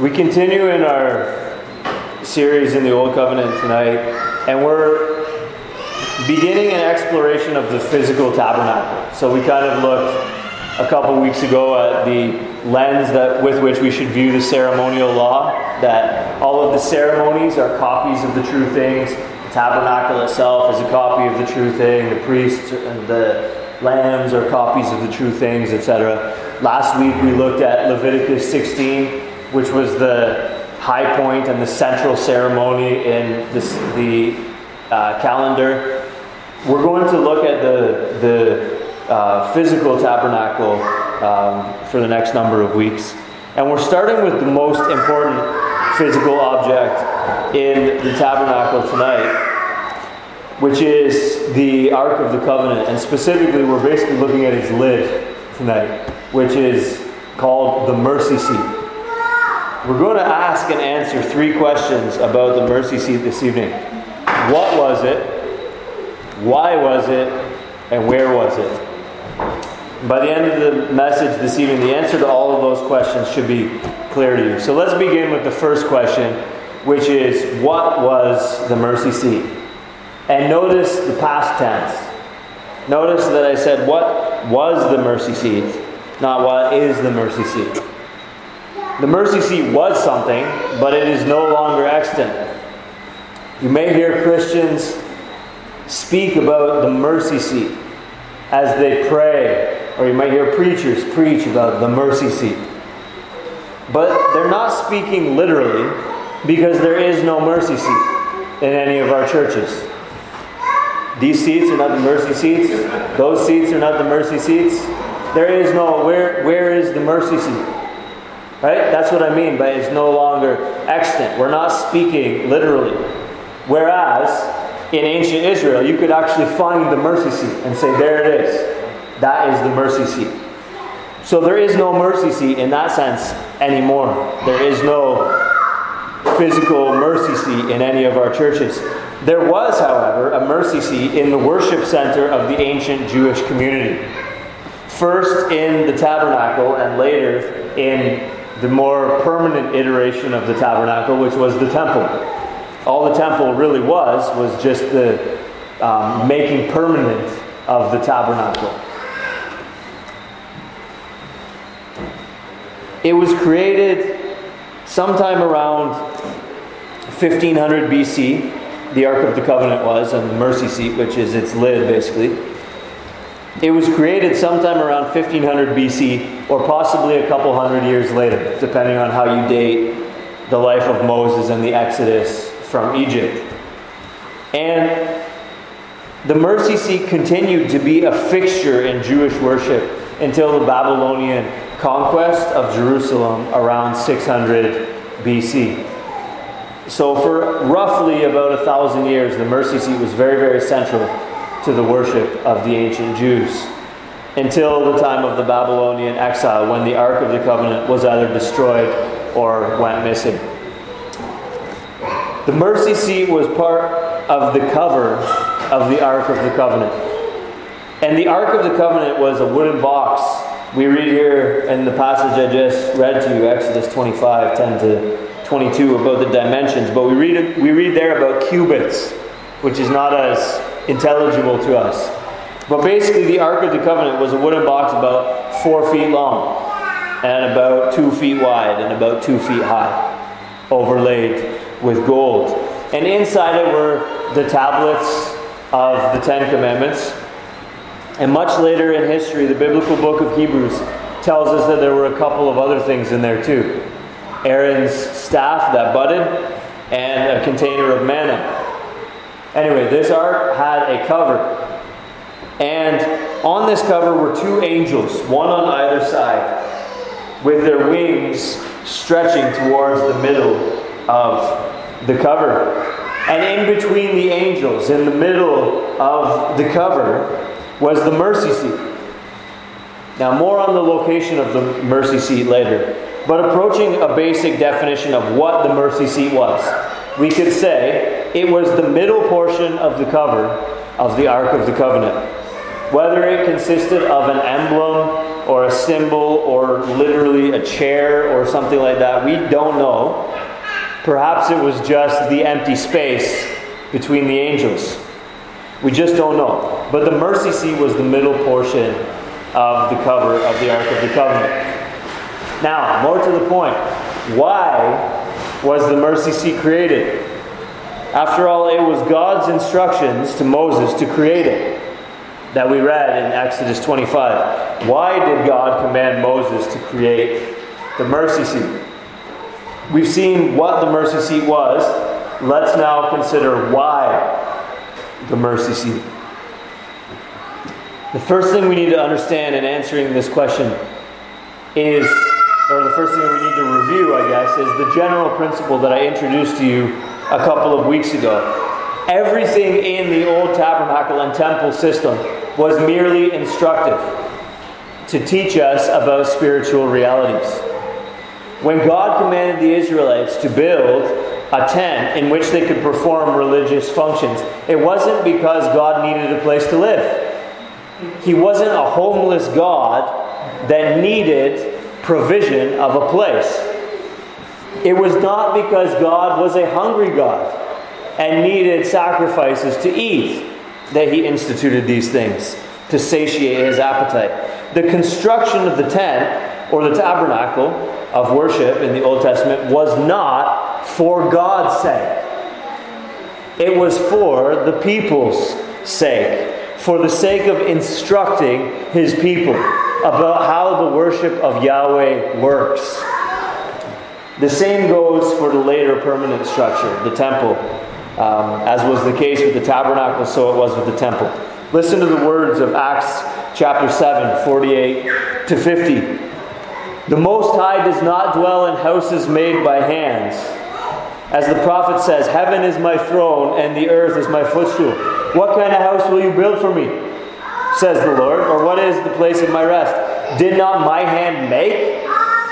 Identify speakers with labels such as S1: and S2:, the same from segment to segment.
S1: We continue in our series in the Old Covenant tonight, and we're beginning an exploration of the physical tabernacle. So we kind of looked a couple weeks ago at the lens that with which we should view the ceremonial law, that all of the ceremonies are copies of the true things. The tabernacle itself is a copy of the true thing. The priests and the lambs are copies of the true things, etc. Last week we looked at Leviticus 16 which was the high point and the central ceremony in this, the uh, calendar. We're going to look at the, the uh, physical tabernacle um, for the next number of weeks. And we're starting with the most important physical object in the tabernacle tonight, which is the Ark of the Covenant. And specifically, we're basically looking at its lid tonight, which is called the mercy seat. We're going to ask and answer three questions about the mercy seat this evening. What was it? Why was it? And where was it? By the end of the message this evening, the answer to all of those questions should be clear to you. So let's begin with the first question, which is what was the mercy seat? And notice the past tense. Notice that I said what was the mercy seat, not what is the mercy seat. The mercy seat was something, but it is no longer extant. You may hear Christians speak about the mercy seat as they pray, or you might hear preachers preach about the mercy seat. But they're not speaking literally because there is no mercy seat in any of our churches. These seats are not the mercy seats. Those seats are not the mercy seats. There is no where where is the mercy seat? Right? That's what I mean by it's no longer extant. We're not speaking literally. Whereas in ancient Israel, you could actually find the mercy seat and say, there it is. That is the mercy seat. So there is no mercy seat in that sense anymore. There is no physical mercy seat in any of our churches. There was, however, a mercy seat in the worship center of the ancient Jewish community. First in the tabernacle and later in the more permanent iteration of the tabernacle, which was the temple. All the temple really was was just the um, making permanent of the tabernacle. It was created sometime around 1500 BC. The Ark of the Covenant was, and the mercy seat, which is its lid basically. It was created sometime around 1500 BC or possibly a couple hundred years later, depending on how you date the life of Moses and the Exodus from Egypt. And the mercy seat continued to be a fixture in Jewish worship until the Babylonian conquest of Jerusalem around 600 BC. So, for roughly about a thousand years, the mercy seat was very, very central to the worship of the ancient Jews until the time of the Babylonian exile when the Ark of the Covenant was either destroyed or went missing. The mercy seat was part of the cover of the Ark of the Covenant. And the Ark of the Covenant was a wooden box. We read here in the passage I just read to you, Exodus 25, 10 to 22, about the dimensions. But we read, we read there about cubits, which is not as intelligible to us. But basically, the Ark of the Covenant was a wooden box about four feet long and about two feet wide and about two feet high, overlaid with gold. And inside it were the tablets of the Ten Commandments. And much later in history, the biblical book of Hebrews tells us that there were a couple of other things in there too Aaron's staff that budded, and a container of manna. Anyway, this ark had a cover. And on this cover were two angels, one on either side, with their wings stretching towards the middle of the cover. And in between the angels, in the middle of the cover, was the mercy seat. Now, more on the location of the mercy seat later. But approaching a basic definition of what the mercy seat was, we could say it was the middle portion of the cover of the Ark of the Covenant. Whether it consisted of an emblem or a symbol or literally a chair or something like that. We don't know. Perhaps it was just the empty space between the angels. We just don't know. But the mercy seat was the middle portion of the cover of the Ark of the Covenant. Now, more to the point, why was the mercy seat created? After all, it was God's instructions to Moses to create it that we read in Exodus 25. Why did God command Moses to create the mercy seat? We've seen what the mercy seat was. Let's now consider why the mercy seat. The first thing we need to understand in answering this question is, or the first thing we need to review, I guess, is the general principle that I introduced to you a couple of weeks ago. Everything in the old tabernacle and temple system was merely instructive to teach us about spiritual realities. When God commanded the Israelites to build a tent in which they could perform religious functions, it wasn't because God needed a place to live. He wasn't a homeless God that needed provision of a place. It was not because God was a hungry God and needed sacrifices to eat that he instituted these things to satiate his appetite. The construction of the tent or the tabernacle of worship in the Old Testament was not for God's sake, it was for the people's sake, for the sake of instructing his people about how the worship of Yahweh works. The same goes for the later permanent structure, the temple um, as was the case with the tabernacle, so it was with the temple. Listen to the words of Acts chapter 7, 48 to 50. The Most High does not dwell in houses made by hands. As the prophet says, Heaven is my throne and the earth is my footstool. What kind of house will you build for me? Says the Lord. Or what is the place of my rest? Did not my hand make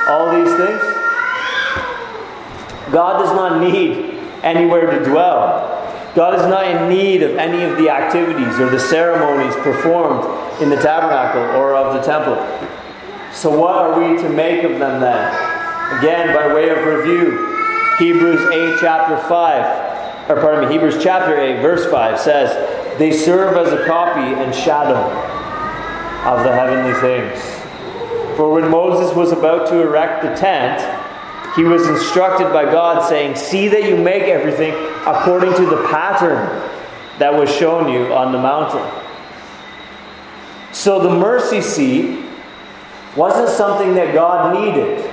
S1: all these things? God does not need anywhere to dwell. God is not in need of any of the activities or the ceremonies performed in the tabernacle or of the temple. So, what are we to make of them then? Again, by way of review, Hebrews 8, chapter 5, or pardon me, Hebrews chapter 8, verse 5 says, They serve as a copy and shadow of the heavenly things. For when Moses was about to erect the tent, he was instructed by God, saying, See that you make everything according to the pattern that was shown you on the mountain. So the mercy seat wasn't something that God needed.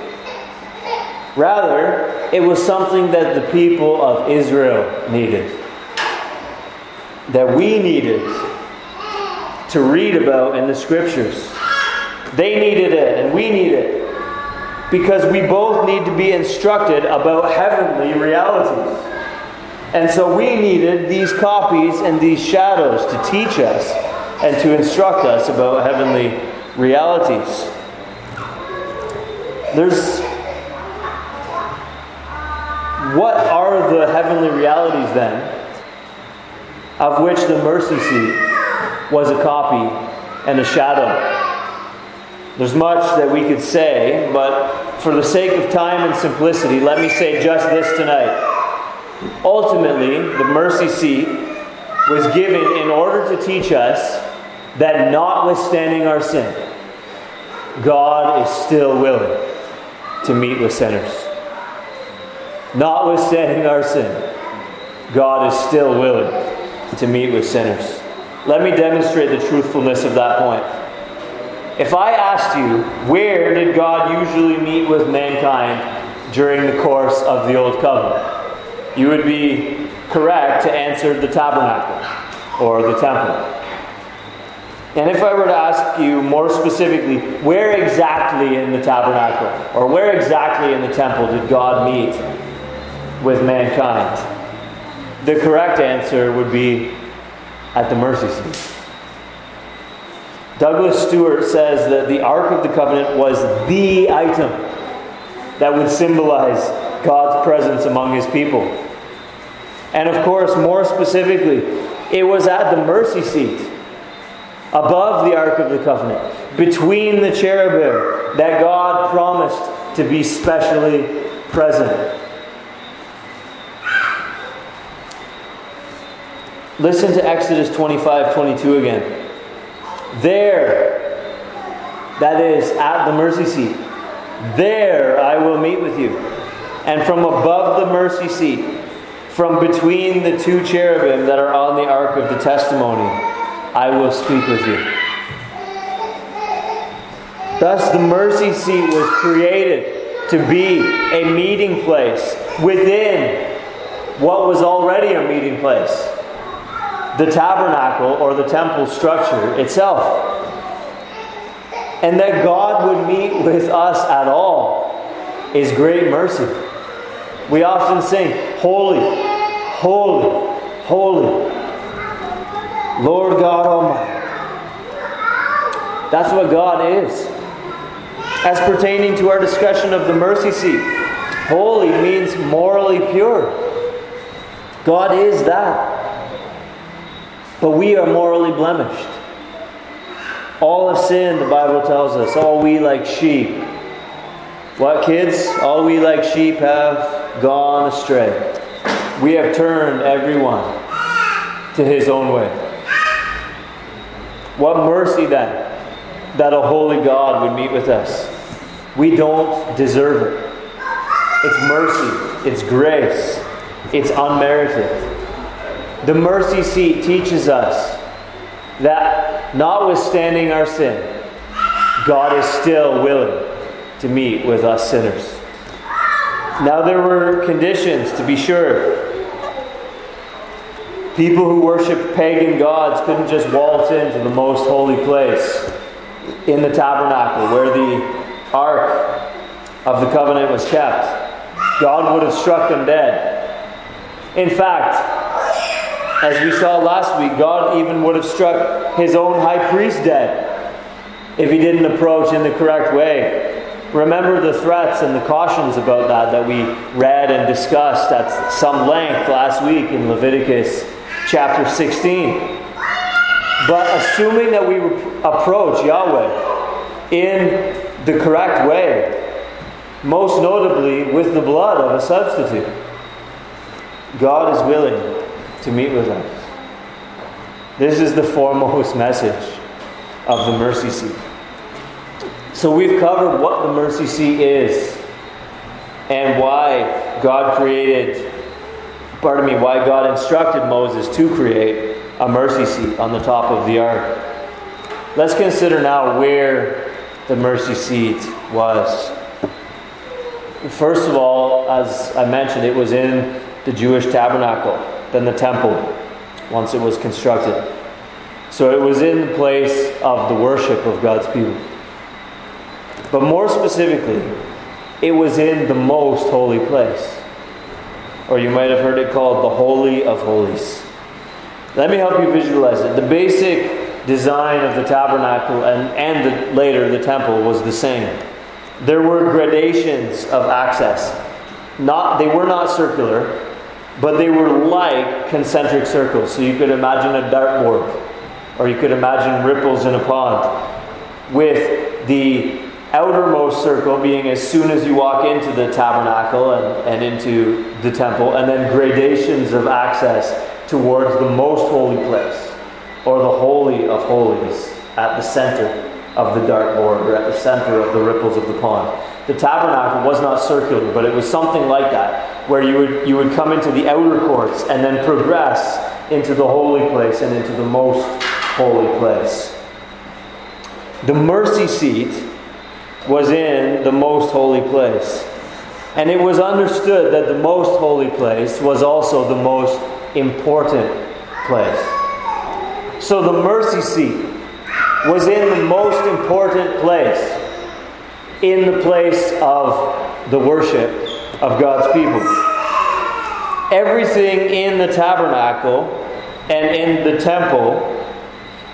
S1: Rather, it was something that the people of Israel needed. That we needed to read about in the scriptures. They needed it, and we need it because we both need to be instructed about heavenly realities. And so we needed these copies and these shadows to teach us and to instruct us about heavenly realities. There's what are the heavenly realities then of which the mercy seat was a copy and a shadow? There's much that we could say, but for the sake of time and simplicity, let me say just this tonight. Ultimately, the mercy seat was given in order to teach us that notwithstanding our sin, God is still willing to meet with sinners. Notwithstanding our sin, God is still willing to meet with sinners. Let me demonstrate the truthfulness of that point. If I asked you, where did God usually meet with mankind during the course of the Old Covenant? You would be correct to answer the tabernacle or the temple. And if I were to ask you more specifically, where exactly in the tabernacle or where exactly in the temple did God meet with mankind? The correct answer would be at the mercy seat. Douglas Stuart says that the Ark of the Covenant was the item that would symbolize God's presence among his people. And of course, more specifically, it was at the mercy seat above the Ark of the Covenant, between the cherubim that God promised to be specially present. Listen to Exodus 25 22 again. There, that is at the mercy seat, there I will meet with you. And from above the mercy seat, from between the two cherubim that are on the ark of the testimony, I will speak with you. Thus, the mercy seat was created to be a meeting place within what was already a meeting place the tabernacle or the temple structure itself. And that God would meet with us at all is great mercy. We often sing, Holy, Holy, Holy, Lord God Almighty. That's what God is. As pertaining to our discussion of the mercy seat, holy means morally pure. God is that. But we are morally blemished. All have sinned, the Bible tells us. All we like sheep. What, kids? All we like sheep have gone astray. We have turned everyone to his own way. What mercy then that a holy God would meet with us. We don't deserve it. It's mercy, it's grace, it's unmerited. The mercy seat teaches us that notwithstanding our sin, God is still willing to meet with us sinners. Now, there were conditions, to be sure. People who worshiped pagan gods couldn't just waltz into the most holy place in the tabernacle where the ark of the covenant was kept. God would have struck them dead. In fact, as we saw last week, God even would have struck his own high priest dead if he didn't approach in the correct way. Remember the threats and the cautions about that that we read and discussed at some length last week in Leviticus chapter 16. But assuming that we approach Yahweh in the correct way, most notably with the blood of a substitute, God is willing to meet with us. This is the foremost message of the mercy seat. So we've covered what the mercy seat is and why God created, pardon me, why God instructed Moses to create a mercy seat on the top of the ark. Let's consider now where the mercy seat was. First of all, as I mentioned, it was in the Jewish tabernacle than the temple once it was constructed. So it was in the place of the worship of God's people. But more specifically, it was in the most holy place. Or you might have heard it called the Holy of Holies. Let me help you visualize it. The basic design of the tabernacle and, and the, later the temple was the same. There were gradations of access. Not, they were not circular, but they were like concentric circles. So you could imagine a dartboard, or you could imagine ripples in a pond, with the outermost circle being as soon as you walk into the tabernacle and, and into the temple, and then gradations of access towards the most holy place, or the Holy of Holies, at the center of the dartboard, or at the center of the ripples of the pond. The tabernacle was not circular, but it was something like that, where you would, you would come into the outer courts and then progress into the holy place and into the most holy place. The mercy seat was in the most holy place. And it was understood that the most holy place was also the most important place. So the mercy seat was in the most important place in the place of the worship of God's people. Everything in the tabernacle and in the temple,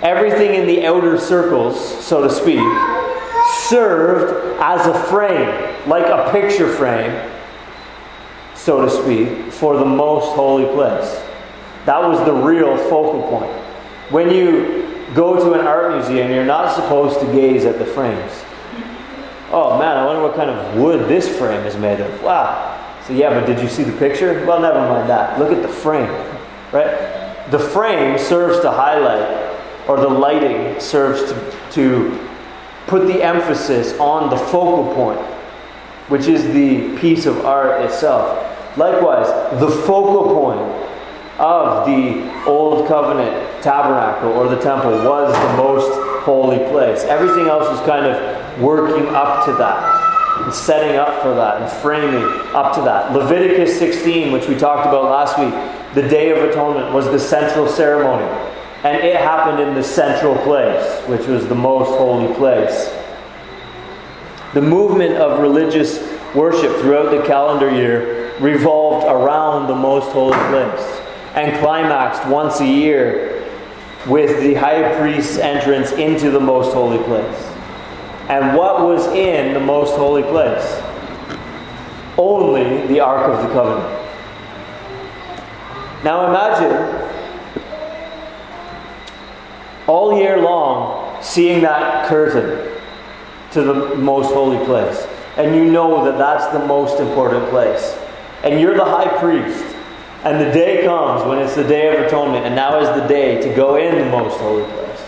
S1: everything in the outer circles, so to speak, served as a frame, like a picture frame, so to speak, for the most holy place. That was the real focal point. When you go to an art museum, you're not supposed to gaze at the frames. Oh man, I wonder what kind of wood this frame is made of. Wow. So yeah, but did you see the picture? Well, never mind that. Look at the frame, right? The frame serves to highlight, or the lighting serves to, to put the emphasis on the focal point, which is the piece of art itself. Likewise, the focal point of the Old Covenant tabernacle or the temple was the most holy place. Everything else was kind of working up to that, and setting up for that, and framing up to that. Leviticus 16, which we talked about last week, the Day of Atonement was the central ceremony. And it happened in the central place, which was the most holy place. The movement of religious worship throughout the calendar year revolved around the most holy place and climaxed once a year with the high priest's entrance into the most holy place. And what was in the most holy place? Only the Ark of the Covenant. Now imagine all year long seeing that curtain to the most holy place. And you know that that's the most important place. And you're the high priest. And the day comes when it's the Day of Atonement, and now is the day to go in the most holy place.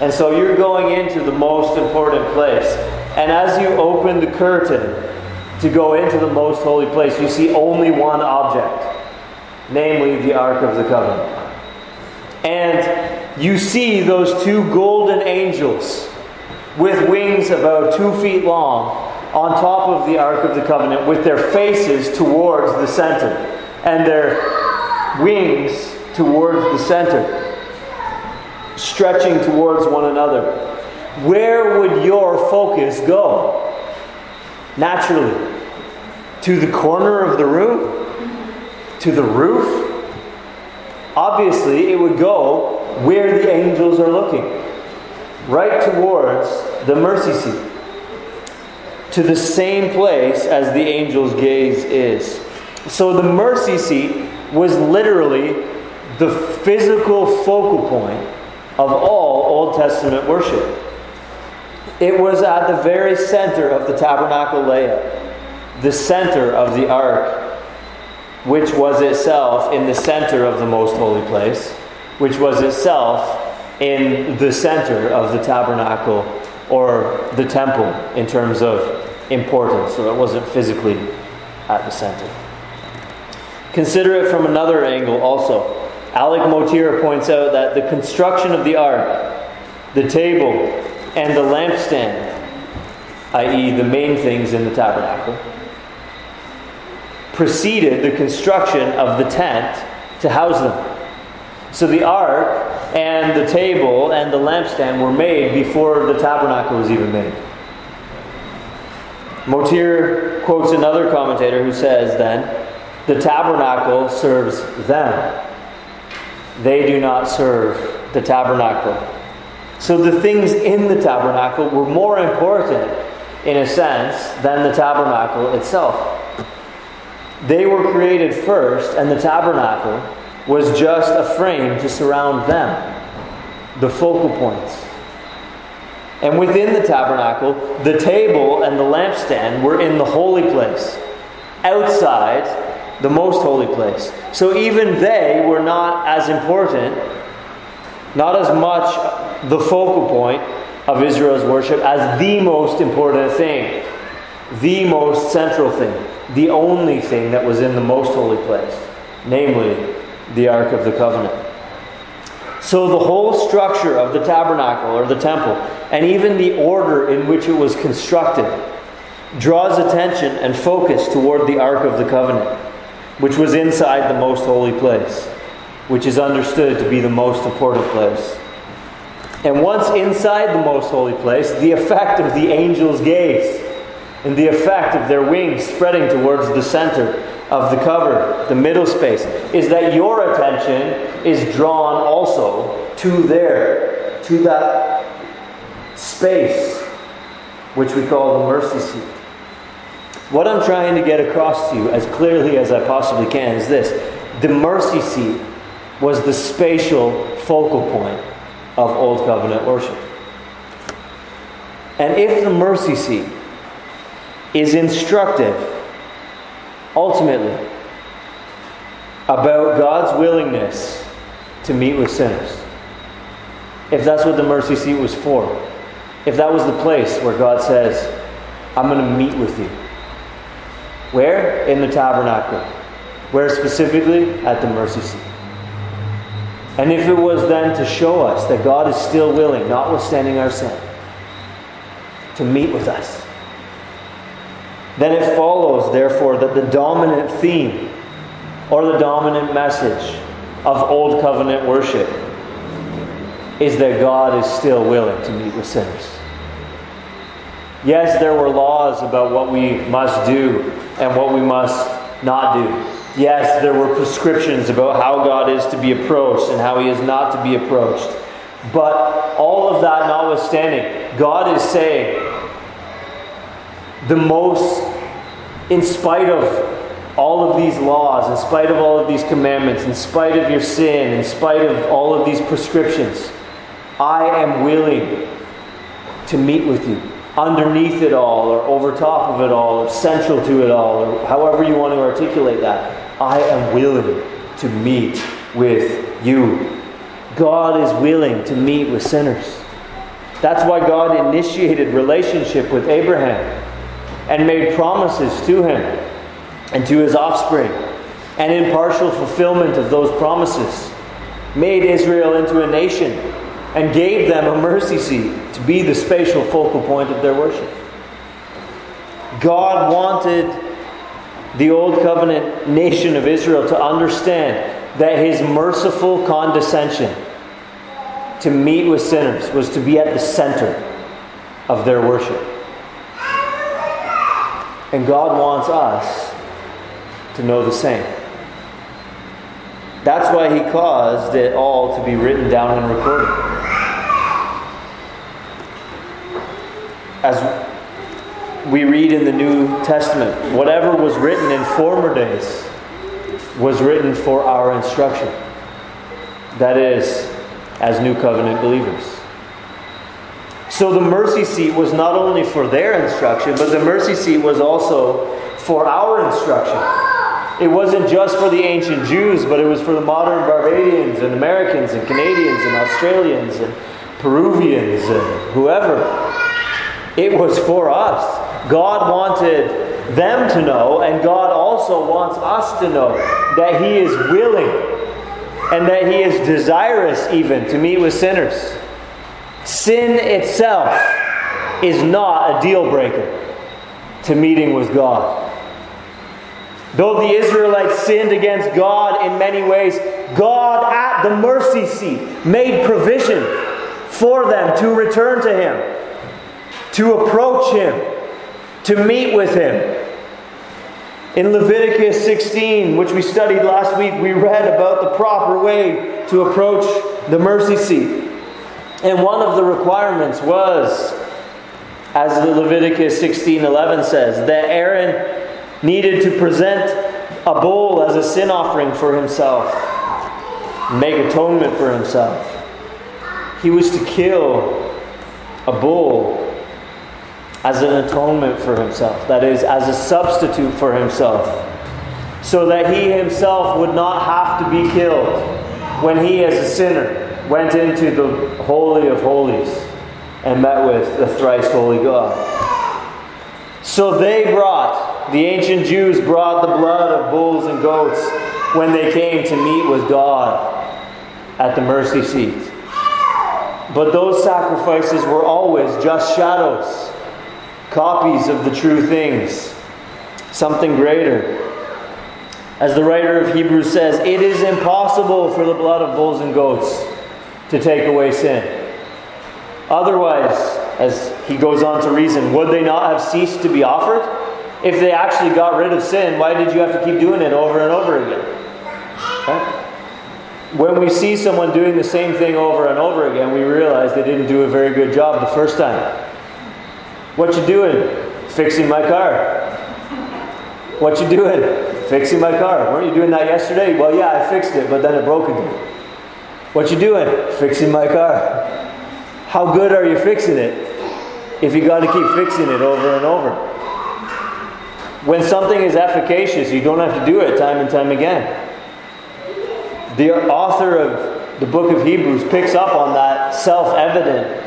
S1: And so you're going into the most important place. And as you open the curtain to go into the most holy place, you see only one object, namely the Ark of the Covenant. And you see those two golden angels with wings about two feet long on top of the Ark of the Covenant with their faces towards the center and their wings towards the center, stretching towards one another. Where would your focus go? Naturally. To the corner of the room? To the roof? Obviously, it would go where the angels are looking right towards the mercy seat, to the same place as the angel's gaze is. So the mercy seat was literally the physical focal point of all Old Testament worship. It was at the very center of the tabernacle layout, the center of the ark, which was itself in the center of the most holy place, which was itself in the center of the tabernacle or the temple in terms of importance, so it wasn't physically at the center. Consider it from another angle also. Alec Motyer points out that the construction of the ark, the table, and the lampstand, i.e., the main things in the tabernacle, preceded the construction of the tent to house them. So the ark and the table and the lampstand were made before the tabernacle was even made. Motyer quotes another commentator who says then, the tabernacle serves them. They do not serve the tabernacle. So the things in the tabernacle were more important, in a sense, than the tabernacle itself. They were created first, and the tabernacle was just a frame to surround them, the focal points. And within the tabernacle, the table and the lampstand were in the holy place. Outside, the most holy place. So even they were not as important, not as much the focal point of Israel's worship as the most important thing, the most central thing, the only thing that was in the most holy place, namely the Ark of the Covenant. So the whole structure of the tabernacle or the temple, and even the order in which it was constructed, draws attention and focus toward the Ark of the Covenant which was inside the most holy place, which is understood to be the most important place. And once inside the most holy place, the effect of the angel's gaze and the effect of their wings spreading towards the center of the cover, the middle space, is that your attention is drawn also to there, to that space, which we call the mercy seat. What I'm trying to get across to you as clearly as I possibly can is this the mercy seat was the spatial focal point of Old Covenant worship. And if the mercy seat is instructive, ultimately, about God's willingness to meet with sinners, if that's what the mercy seat was for, if that was the place where God says, I'm going to meet with you. Where? In the tabernacle. Where specifically? At the mercy seat. And if it was then to show us that God is still willing, notwithstanding our sin, to meet with us, then it follows, therefore, that the dominant theme or the dominant message of Old Covenant worship is that God is still willing to meet with sinners. Yes, there were laws about what we must do and what we must not do. Yes, there were prescriptions about how God is to be approached and how He is not to be approached. But all of that notwithstanding, God is saying the most, in spite of all of these laws, in spite of all of these commandments, in spite of your sin, in spite of all of these prescriptions, I am willing to meet with you underneath it all, or over top of it all, or central to it all, or however you want to articulate that. I am willing to meet with you. God is willing to meet with sinners. That's why God initiated relationship with Abraham and made promises to him and to his offspring. And in partial fulfillment of those promises, made Israel into a nation and gave them a mercy seat to be the spatial focal point of their worship. God wanted the Old Covenant nation of Israel to understand that his merciful condescension to meet with sinners was to be at the center of their worship. And God wants us to know the same. That's why he caused it all to be written down and recorded. As we read in the New Testament, whatever was written in former days was written for our instruction. That is, as New Covenant believers. So the mercy seat was not only for their instruction, but the mercy seat was also for our instruction. It wasn't just for the ancient Jews, but it was for the modern Barbadians and Americans and Canadians and Australians and Peruvians and whoever. It was for us. God wanted them to know, and God also wants us to know that He is willing and that He is desirous even to meet with sinners. Sin itself is not a deal breaker to meeting with God. Though the Israelites sinned against God in many ways, God at the mercy seat made provision for them to return to Him, to approach Him to meet with him. In Leviticus 16, which we studied last week, we read about the proper way to approach the mercy seat. And one of the requirements was, as Leviticus 16:11 says, that Aaron needed to present a bull as a sin offering for himself, make atonement for himself. He was to kill a bull as an atonement for himself, that is, as a substitute for himself, so that he himself would not have to be killed when he, as a sinner, went into the Holy of Holies and met with the thrice holy God. So they brought, the ancient Jews brought the blood of bulls and goats when they came to meet with God at the mercy seat. But those sacrifices were always just shadows copies of the true things, something greater. As the writer of Hebrews says, it is impossible for the blood of bulls and goats to take away sin. Otherwise, as he goes on to reason, would they not have ceased to be offered? If they actually got rid of sin, why did you have to keep doing it over and over again? Right? When we see someone doing the same thing over and over again, we realize they didn't do a very good job the first time. What you doing? Fixing my car. What you doing? Fixing my car. Weren't you doing that yesterday? Well, yeah, I fixed it, but then it broke again. What you doing? Fixing my car. How good are you fixing it if you got to keep fixing it over and over? When something is efficacious, you don't have to do it time and time again. The author of the book of Hebrews picks up on that self evident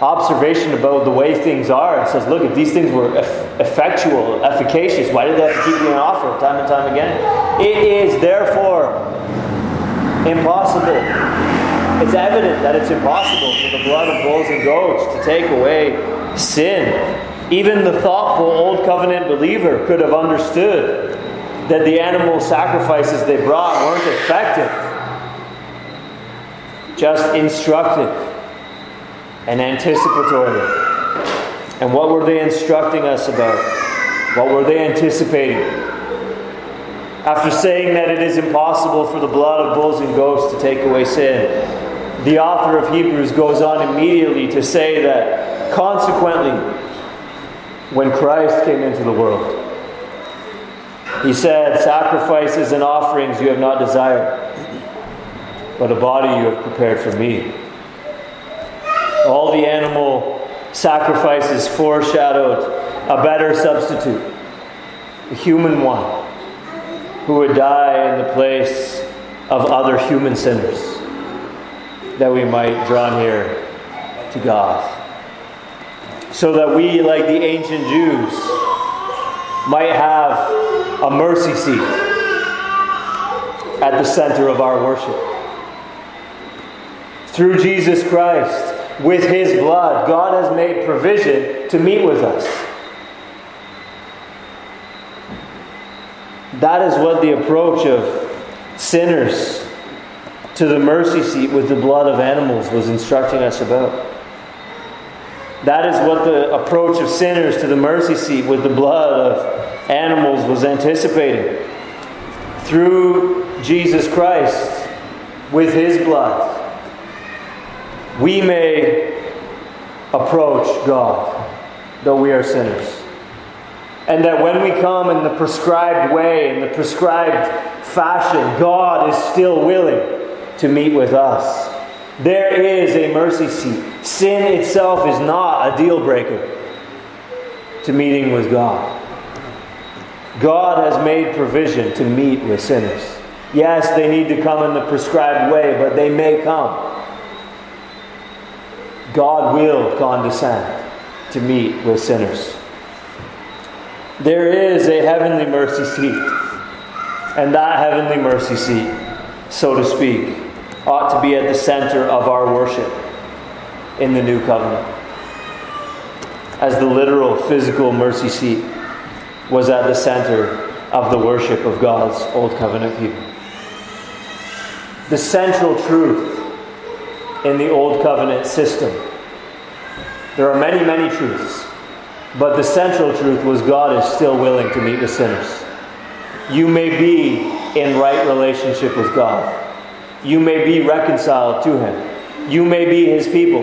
S1: observation about the way things are and says, look, if these things were effectual, efficacious, why did they have to keep being offered time and time again? It is therefore impossible. It's evident that it's impossible for the blood of bulls and goats to take away sin. Even the thoughtful Old Covenant believer could have understood that the animal sacrifices they brought weren't effective, just instructive and anticipatory. And what were they instructing us about? What were they anticipating? After saying that it is impossible for the blood of bulls and goats to take away sin, the author of Hebrews goes on immediately to say that consequently, when Christ came into the world, he said, Sacrifices and offerings you have not desired, but a body you have prepared for me. All the animal sacrifices foreshadowed a better substitute, a human one, who would die in the place of other human sinners, that we might draw near to God. So that we, like the ancient Jews, might have a mercy seat at the center of our worship. Through Jesus Christ, with his blood, God has made provision to meet with us. That is what the approach of sinners to the mercy seat with the blood of animals was instructing us about. That is what the approach of sinners to the mercy seat with the blood of animals was anticipating. Through Jesus Christ, with his blood, we may approach God, though we are sinners. And that when we come in the prescribed way, in the prescribed fashion, God is still willing to meet with us. There is a mercy seat. Sin itself is not a deal breaker to meeting with God. God has made provision to meet with sinners. Yes, they need to come in the prescribed way, but they may come. God will condescend to meet with sinners. There is a heavenly mercy seat, and that heavenly mercy seat, so to speak, ought to be at the center of our worship in the new covenant. As the literal physical mercy seat was at the center of the worship of God's old covenant people. The central truth in the Old Covenant system. There are many, many truths, but the central truth was God is still willing to meet with sinners. You may be in right relationship with God, you may be reconciled to Him, you may be His people,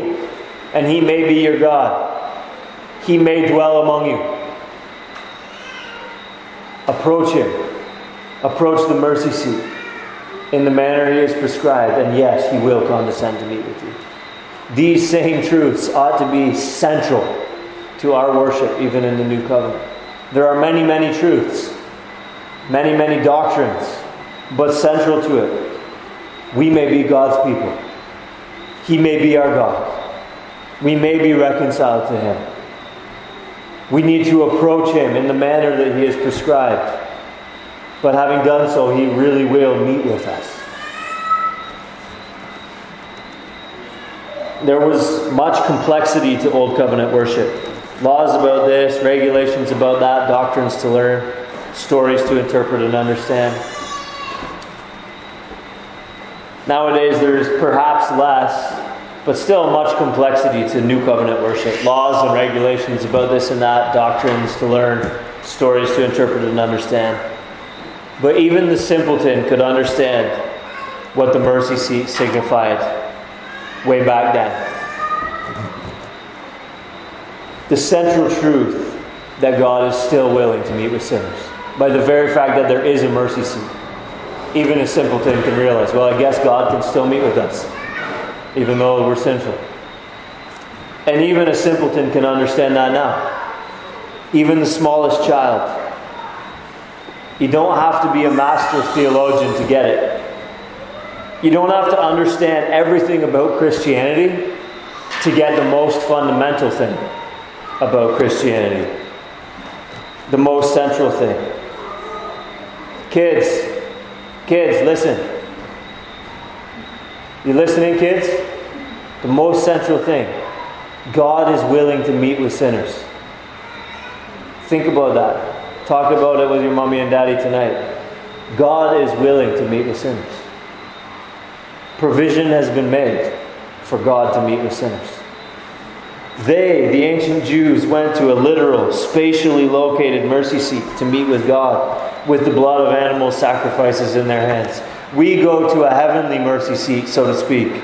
S1: and He may be your God. He may dwell among you. Approach Him, approach the mercy seat in the manner he has prescribed, and yes, he will condescend to meet with you. These same truths ought to be central to our worship, even in the new covenant. There are many, many truths, many, many doctrines, but central to it, we may be God's people. He may be our God. We may be reconciled to Him. We need to approach Him in the manner that He has prescribed. But having done so, He really will meet with us. There was much complexity to Old Covenant worship. Laws about this, regulations about that, doctrines to learn, stories to interpret and understand. Nowadays, there's perhaps less, but still much complexity to New Covenant worship. Laws and regulations about this and that, doctrines to learn, stories to interpret and understand. But even the simpleton could understand what the mercy seat signified way back then. The central truth that God is still willing to meet with sinners by the very fact that there is a mercy seat. Even a simpleton can realize, well, I guess God can still meet with us, even though we're sinful. And even a simpleton can understand that now. Even the smallest child. You don't have to be a master theologian to get it. You don't have to understand everything about Christianity to get the most fundamental thing about Christianity, the most central thing. Kids, kids, listen. You listening, kids? The most central thing God is willing to meet with sinners. Think about that. Talk about it with your mommy and daddy tonight. God is willing to meet with sinners. Provision has been made for God to meet with sinners. They, the ancient Jews, went to a literal, spatially located mercy seat to meet with God with the blood of animal sacrifices in their hands. We go to a heavenly mercy seat, so to speak,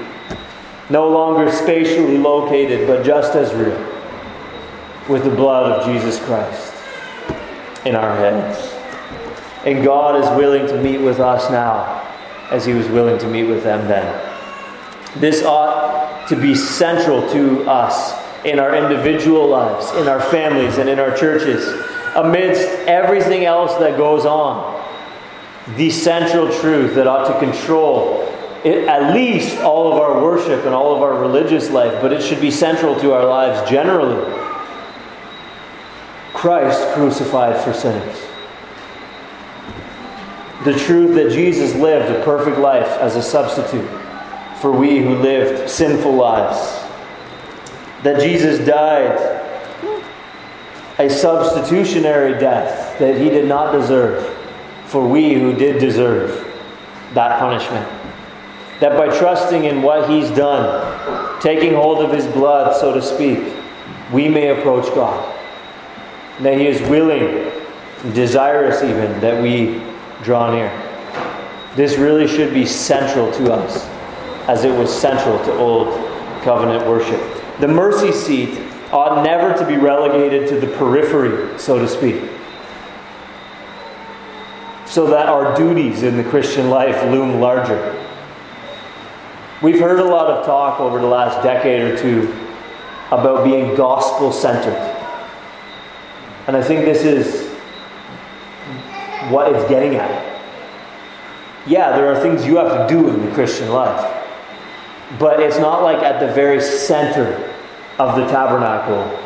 S1: no longer spatially located, but just as real, with the blood of Jesus Christ in our heads. And God is willing to meet with us now as He was willing to meet with them then. This ought to be central to us in our individual lives, in our families, and in our churches. Amidst everything else that goes on, the central truth that ought to control it, at least all of our worship and all of our religious life, but it should be central to our lives generally. Christ crucified for sinners. The truth that Jesus lived a perfect life as a substitute for we who lived sinful lives that Jesus died a substitutionary death that he did not deserve for we who did deserve that punishment. That by trusting in what he's done, taking hold of his blood, so to speak, we may approach God. That he is willing, desirous even, that we draw near. This really should be central to us, as it was central to Old Covenant worship. The mercy seat ought never to be relegated to the periphery, so to speak, so that our duties in the Christian life loom larger. We've heard a lot of talk over the last decade or two about being gospel centered. And I think this is what it's getting at. Yeah, there are things you have to do in the Christian life. But it's not like at the very center of the tabernacle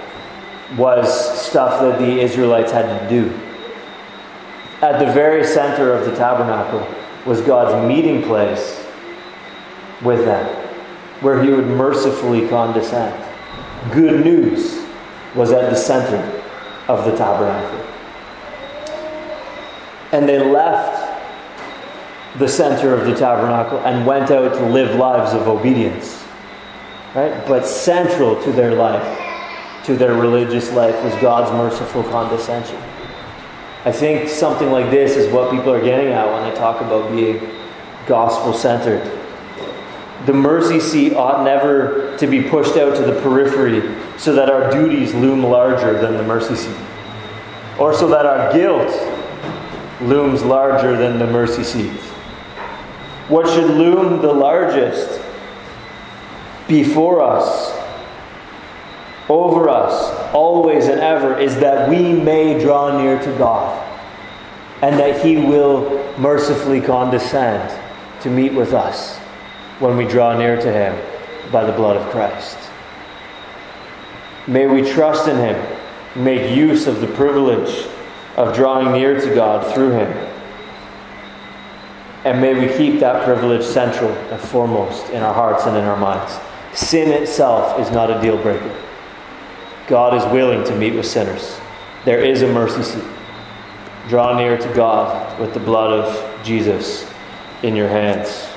S1: was stuff that the Israelites had to do. At the very center of the tabernacle was God's meeting place with them, where He would mercifully condescend. Good news was at the center of the tabernacle. And they left the center of the tabernacle and went out to live lives of obedience. Right? But central to their life, to their religious life, was God's merciful condescension. I think something like this is what people are getting at when they talk about being gospel centered. The mercy seat ought never to be pushed out to the periphery so that our duties loom larger than the mercy seat, or so that our guilt looms larger than the mercy seat. What should loom the largest before us, over us, always and ever, is that we may draw near to God and that He will mercifully condescend to meet with us when we draw near to Him by the blood of Christ. May we trust in Him, make use of the privilege of drawing near to God through Him and may we keep that privilege central and foremost in our hearts and in our minds. Sin itself is not a deal breaker. God is willing to meet with sinners. There is a mercy seat. Draw near to God with the blood of Jesus in your hands.